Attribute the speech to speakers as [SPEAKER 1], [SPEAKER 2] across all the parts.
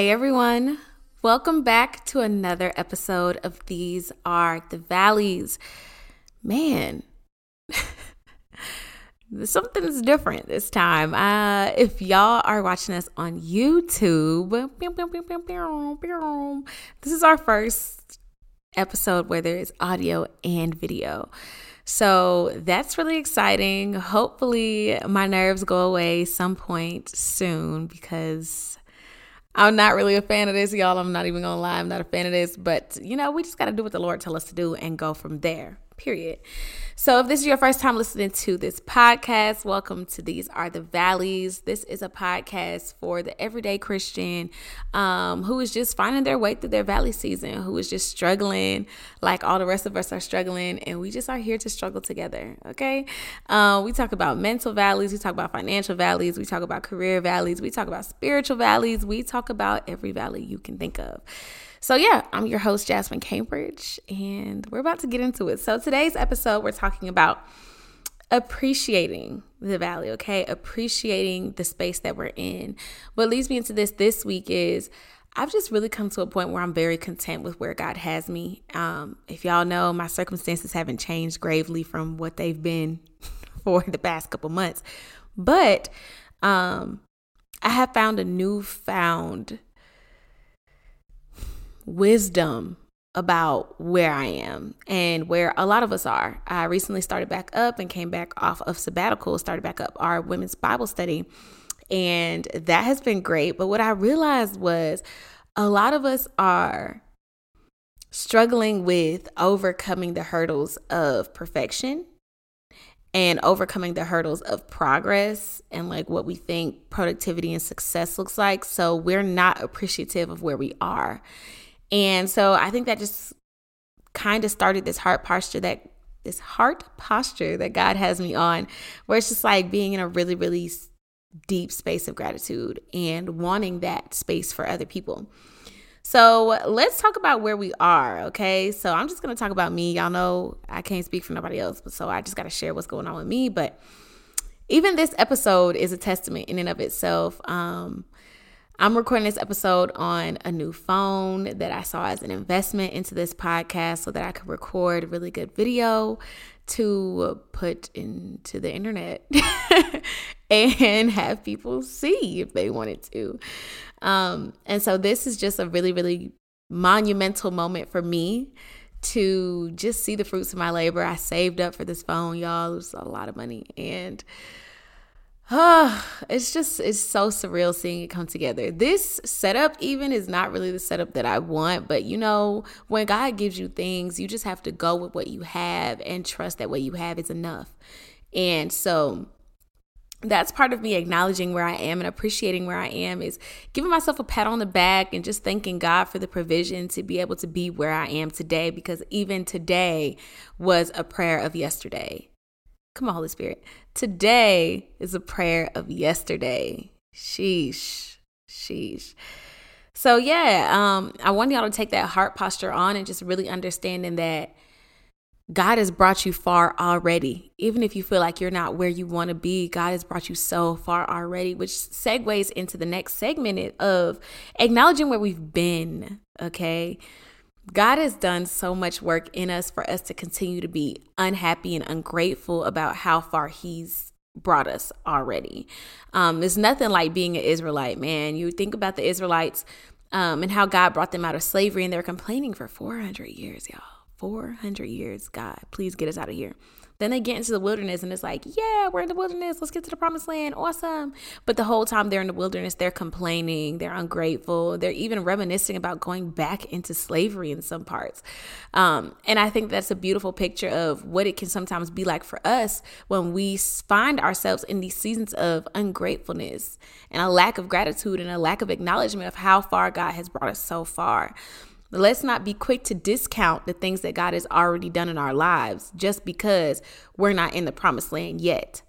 [SPEAKER 1] Hey everyone, welcome back to another episode of These Are the Valleys. Man, something's different this time. Uh, if y'all are watching us on YouTube, this is our first episode where there is audio and video. So that's really exciting. Hopefully, my nerves go away some point soon because I'm not really a fan of this, y'all. I'm not even gonna lie, I'm not a fan of this. But you know, we just gotta do what the Lord tell us to do and go from there period. So, if this is your first time listening to this podcast, welcome to These Are the Valleys. This is a podcast for the everyday Christian um, who is just finding their way through their valley season, who is just struggling like all the rest of us are struggling, and we just are here to struggle together. Okay. Uh, we talk about mental valleys, we talk about financial valleys, we talk about career valleys, we talk about spiritual valleys, we talk about every valley you can think of. So, yeah, I'm your host, Jasmine Cambridge, and we're about to get into it. So, today's episode, we're talking about appreciating the valley, okay? Appreciating the space that we're in. What leads me into this this week is I've just really come to a point where I'm very content with where God has me. Um, if y'all know, my circumstances haven't changed gravely from what they've been for the past couple months, but um, I have found a newfound wisdom about where I am and where a lot of us are. I recently started back up and came back off of sabbatical, started back up our women's Bible study. And that has been great. But what I realized was a lot of us are struggling with overcoming the hurdles of perfection and overcoming the hurdles of progress and like what we think productivity and success looks like. So we're not appreciative of where we are. And so I think that just kind of started this heart posture that this heart posture that God has me on, where it's just like being in a really, really deep space of gratitude and wanting that space for other people. So let's talk about where we are, okay? So I'm just gonna talk about me. Y'all know I can't speak for nobody else, but so I just gotta share what's going on with me. But even this episode is a testament in and of itself. Um, I'm recording this episode on a new phone that I saw as an investment into this podcast so that I could record really good video to put into the internet and have people see if they wanted to. Um, and so this is just a really, really monumental moment for me to just see the fruits of my labor. I saved up for this phone, y'all. It was a lot of money. And Ah, it's just it's so surreal seeing it come together. This setup even is not really the setup that I want, but you know, when God gives you things, you just have to go with what you have and trust that what you have is enough. And so that's part of me acknowledging where I am and appreciating where I am is giving myself a pat on the back and just thanking God for the provision to be able to be where I am today because even today was a prayer of yesterday. Come on, Holy Spirit. Today is a prayer of yesterday. Sheesh. Sheesh. So yeah, um, I want y'all to take that heart posture on and just really understanding that God has brought you far already. Even if you feel like you're not where you want to be, God has brought you so far already, which segues into the next segment of acknowledging where we've been. Okay. God has done so much work in us for us to continue to be unhappy and ungrateful about how far He's brought us already. Um, there's nothing like being an Israelite, man. You think about the Israelites um, and how God brought them out of slavery, and they're complaining for 400 years, y'all. 400 years. God, please get us out of here. Then they get into the wilderness and it's like, yeah, we're in the wilderness. Let's get to the promised land. Awesome. But the whole time they're in the wilderness, they're complaining, they're ungrateful, they're even reminiscing about going back into slavery in some parts. Um, and I think that's a beautiful picture of what it can sometimes be like for us when we find ourselves in these seasons of ungratefulness and a lack of gratitude and a lack of acknowledgement of how far God has brought us so far. Let's not be quick to discount the things that God has already done in our lives just because we're not in the promised land yet.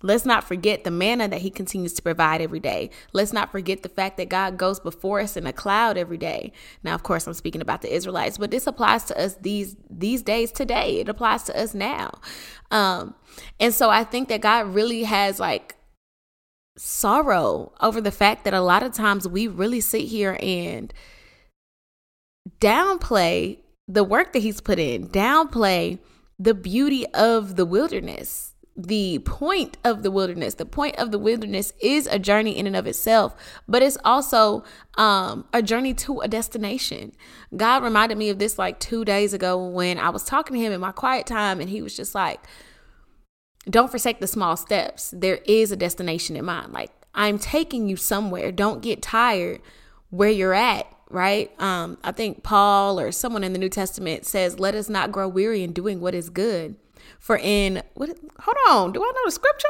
[SPEAKER 1] Let's not forget the manna that He continues to provide every day. Let's not forget the fact that God goes before us in a cloud every day. Now, of course, I'm speaking about the Israelites, but this applies to us these these days today. It applies to us now. Um, and so I think that God really has like sorrow over the fact that a lot of times we really sit here and downplay the work that he's put in, downplay the beauty of the wilderness. The point of the wilderness, the point of the wilderness is a journey in and of itself, but it's also um, a journey to a destination. God reminded me of this like two days ago when I was talking to him in my quiet time, and he was just like, don't forsake the small steps. There is a destination in mind. Like, I'm taking you somewhere. Don't get tired where you're at, right? Um, I think Paul or someone in the New Testament says, Let us not grow weary in doing what is good. For in, what, hold on, do I know the scripture?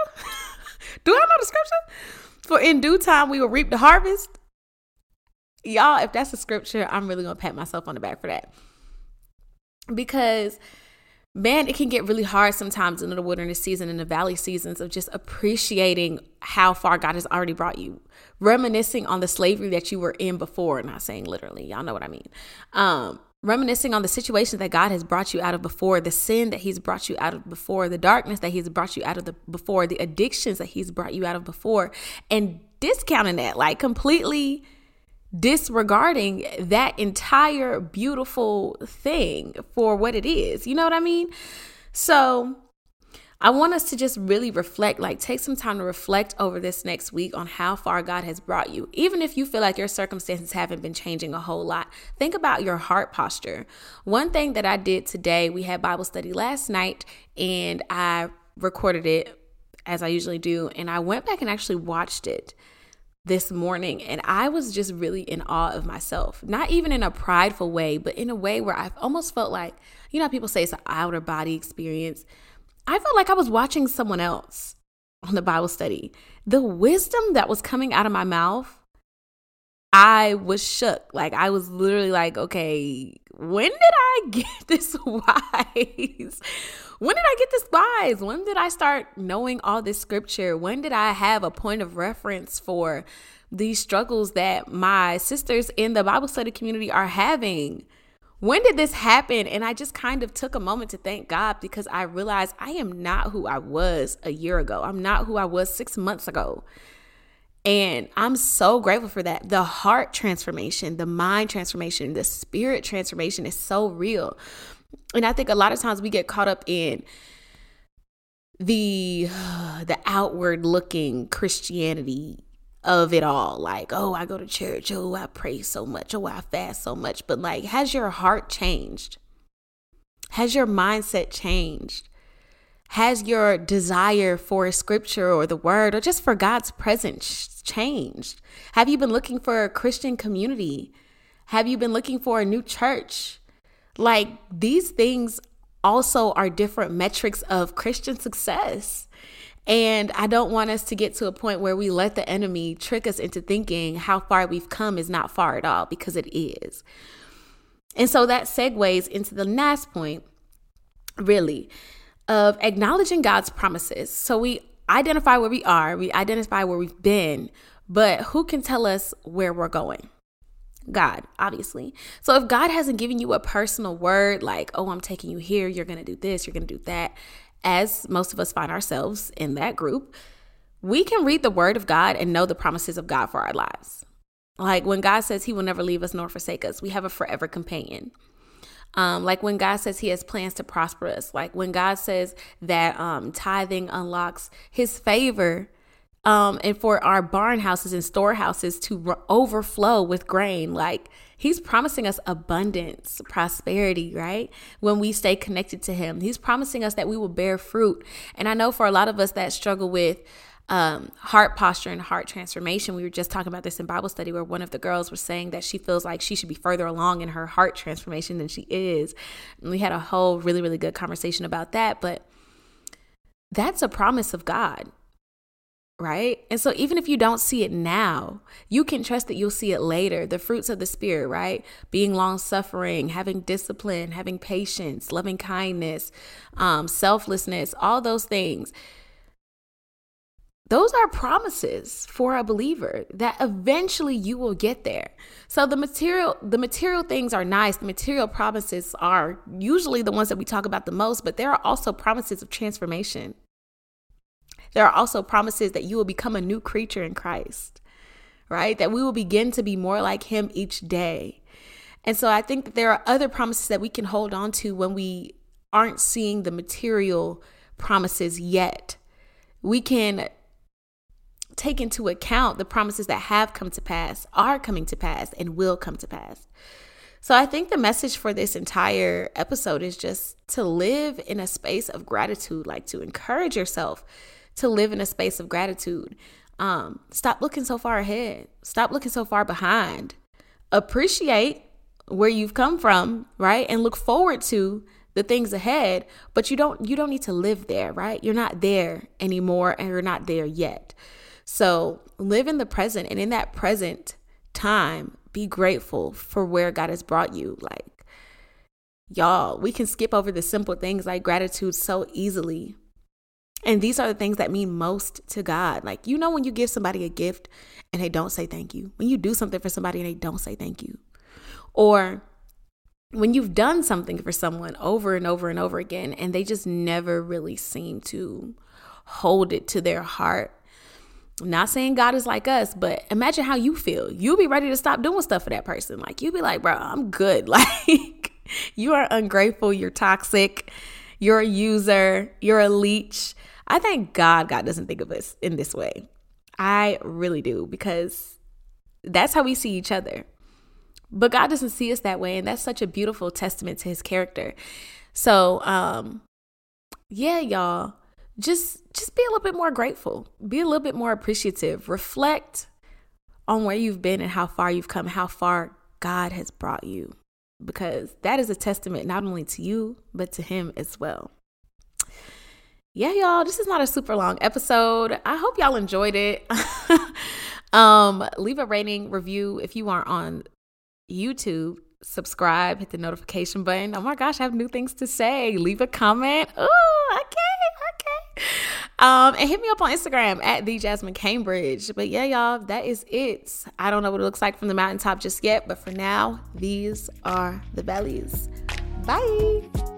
[SPEAKER 1] do I know the scripture? For in due time we will reap the harvest. Y'all, if that's a scripture, I'm really gonna pat myself on the back for that. Because man, it can get really hard sometimes in the wilderness season and the valley seasons of just appreciating how far God has already brought you, reminiscing on the slavery that you were in before. Not saying literally, y'all know what I mean. Um, reminiscing on the situations that God has brought you out of before, the sin that He's brought you out of before, the darkness that He's brought you out of the before, the addictions that He's brought you out of before, and discounting that, like completely disregarding that entire beautiful thing for what it is. You know what I mean? So, I want us to just really reflect, like take some time to reflect over this next week on how far God has brought you. Even if you feel like your circumstances haven't been changing a whole lot, think about your heart posture. One thing that I did today, we had Bible study last night and I recorded it as I usually do, and I went back and actually watched it this morning and I was just really in awe of myself. Not even in a prideful way, but in a way where I almost felt like, you know, people say it's an outer body experience. I felt like I was watching someone else on the Bible study. The wisdom that was coming out of my mouth, I was shook. Like I was literally like, okay, when did I get this wise? when did I get this wise? When did I start knowing all this scripture? When did I have a point of reference for these struggles that my sisters in the Bible study community are having? When did this happen? And I just kind of took a moment to thank God because I realized I am not who I was a year ago. I'm not who I was six months ago. And I'm so grateful for that. The heart transformation, the mind transformation, the spirit transformation is so real. And I think a lot of times we get caught up in the the outward looking Christianity of it all. Like, oh, I go to church. Oh, I pray so much. Oh, I fast so much. But like, has your heart changed? Has your mindset changed? Has your desire for scripture or the word or just for God's presence changed? Have you been looking for a Christian community? Have you been looking for a new church? Like these things also are different metrics of Christian success. And I don't want us to get to a point where we let the enemy trick us into thinking how far we've come is not far at all, because it is. And so that segues into the last point, really, of acknowledging God's promises. So we identify where we are, we identify where we've been, but who can tell us where we're going? God, obviously. So if God hasn't given you a personal word like, oh, I'm taking you here, you're going to do this, you're going to do that, as most of us find ourselves in that group, we can read the word of God and know the promises of God for our lives. Like when God says he will never leave us nor forsake us, we have a forever companion. Um, like when God says He has plans to prosper us, like when God says that um, tithing unlocks His favor um, and for our barn houses and storehouses to overflow with grain. Like he's promising us abundance, prosperity, right? When we stay connected to him, he's promising us that we will bear fruit. And I know for a lot of us that struggle with um, heart posture and heart transformation. We were just talking about this in Bible study where one of the girls was saying that she feels like she should be further along in her heart transformation than she is. And we had a whole really, really good conversation about that. But that's a promise of God right? And so even if you don't see it now, you can trust that you'll see it later. The fruits of the spirit, right? Being long suffering, having discipline, having patience, loving kindness, um, selflessness, all those things. Those are promises for a believer that eventually you will get there. So the material the material things are nice. The material promises are usually the ones that we talk about the most, but there are also promises of transformation there are also promises that you will become a new creature in Christ, right? That we will begin to be more like Him each day. And so I think that there are other promises that we can hold on to when we aren't seeing the material promises yet. We can take into account the promises that have come to pass, are coming to pass, and will come to pass. So I think the message for this entire episode is just to live in a space of gratitude, like to encourage yourself to live in a space of gratitude. Um, stop looking so far ahead. Stop looking so far behind. Appreciate where you've come from, right? And look forward to the things ahead, but you don't you don't need to live there, right? You're not there anymore and you're not there yet. So, live in the present and in that present time, be grateful for where God has brought you. Like, y'all, we can skip over the simple things like gratitude so easily. And these are the things that mean most to God. Like, you know, when you give somebody a gift and they don't say thank you, when you do something for somebody and they don't say thank you, or when you've done something for someone over and over and over again and they just never really seem to hold it to their heart not saying God is like us, but imagine how you feel. You'll be ready to stop doing stuff for that person. Like you'll be like, bro, I'm good. Like you are ungrateful, you're toxic, you're a user, you're a leech. I thank God God doesn't think of us in this way. I really do because that's how we see each other. But God doesn't see us that way, and that's such a beautiful testament to his character. So, um yeah, y'all just just be a little bit more grateful. Be a little bit more appreciative. Reflect on where you've been and how far you've come how far god has brought you because that is a testament not only to you but to him as well. Yeah y'all this is not a super long episode. I hope y'all enjoyed it. Um leave a rating review if you aren't on youtube. Subscribe hit the notification button. Oh my gosh i have new things to say. Leave a comment. Oh okay um, and hit me up on Instagram at the Jasmine Cambridge. But yeah, y'all, that is it. I don't know what it looks like from the mountaintop just yet, but for now, these are the valleys. Bye.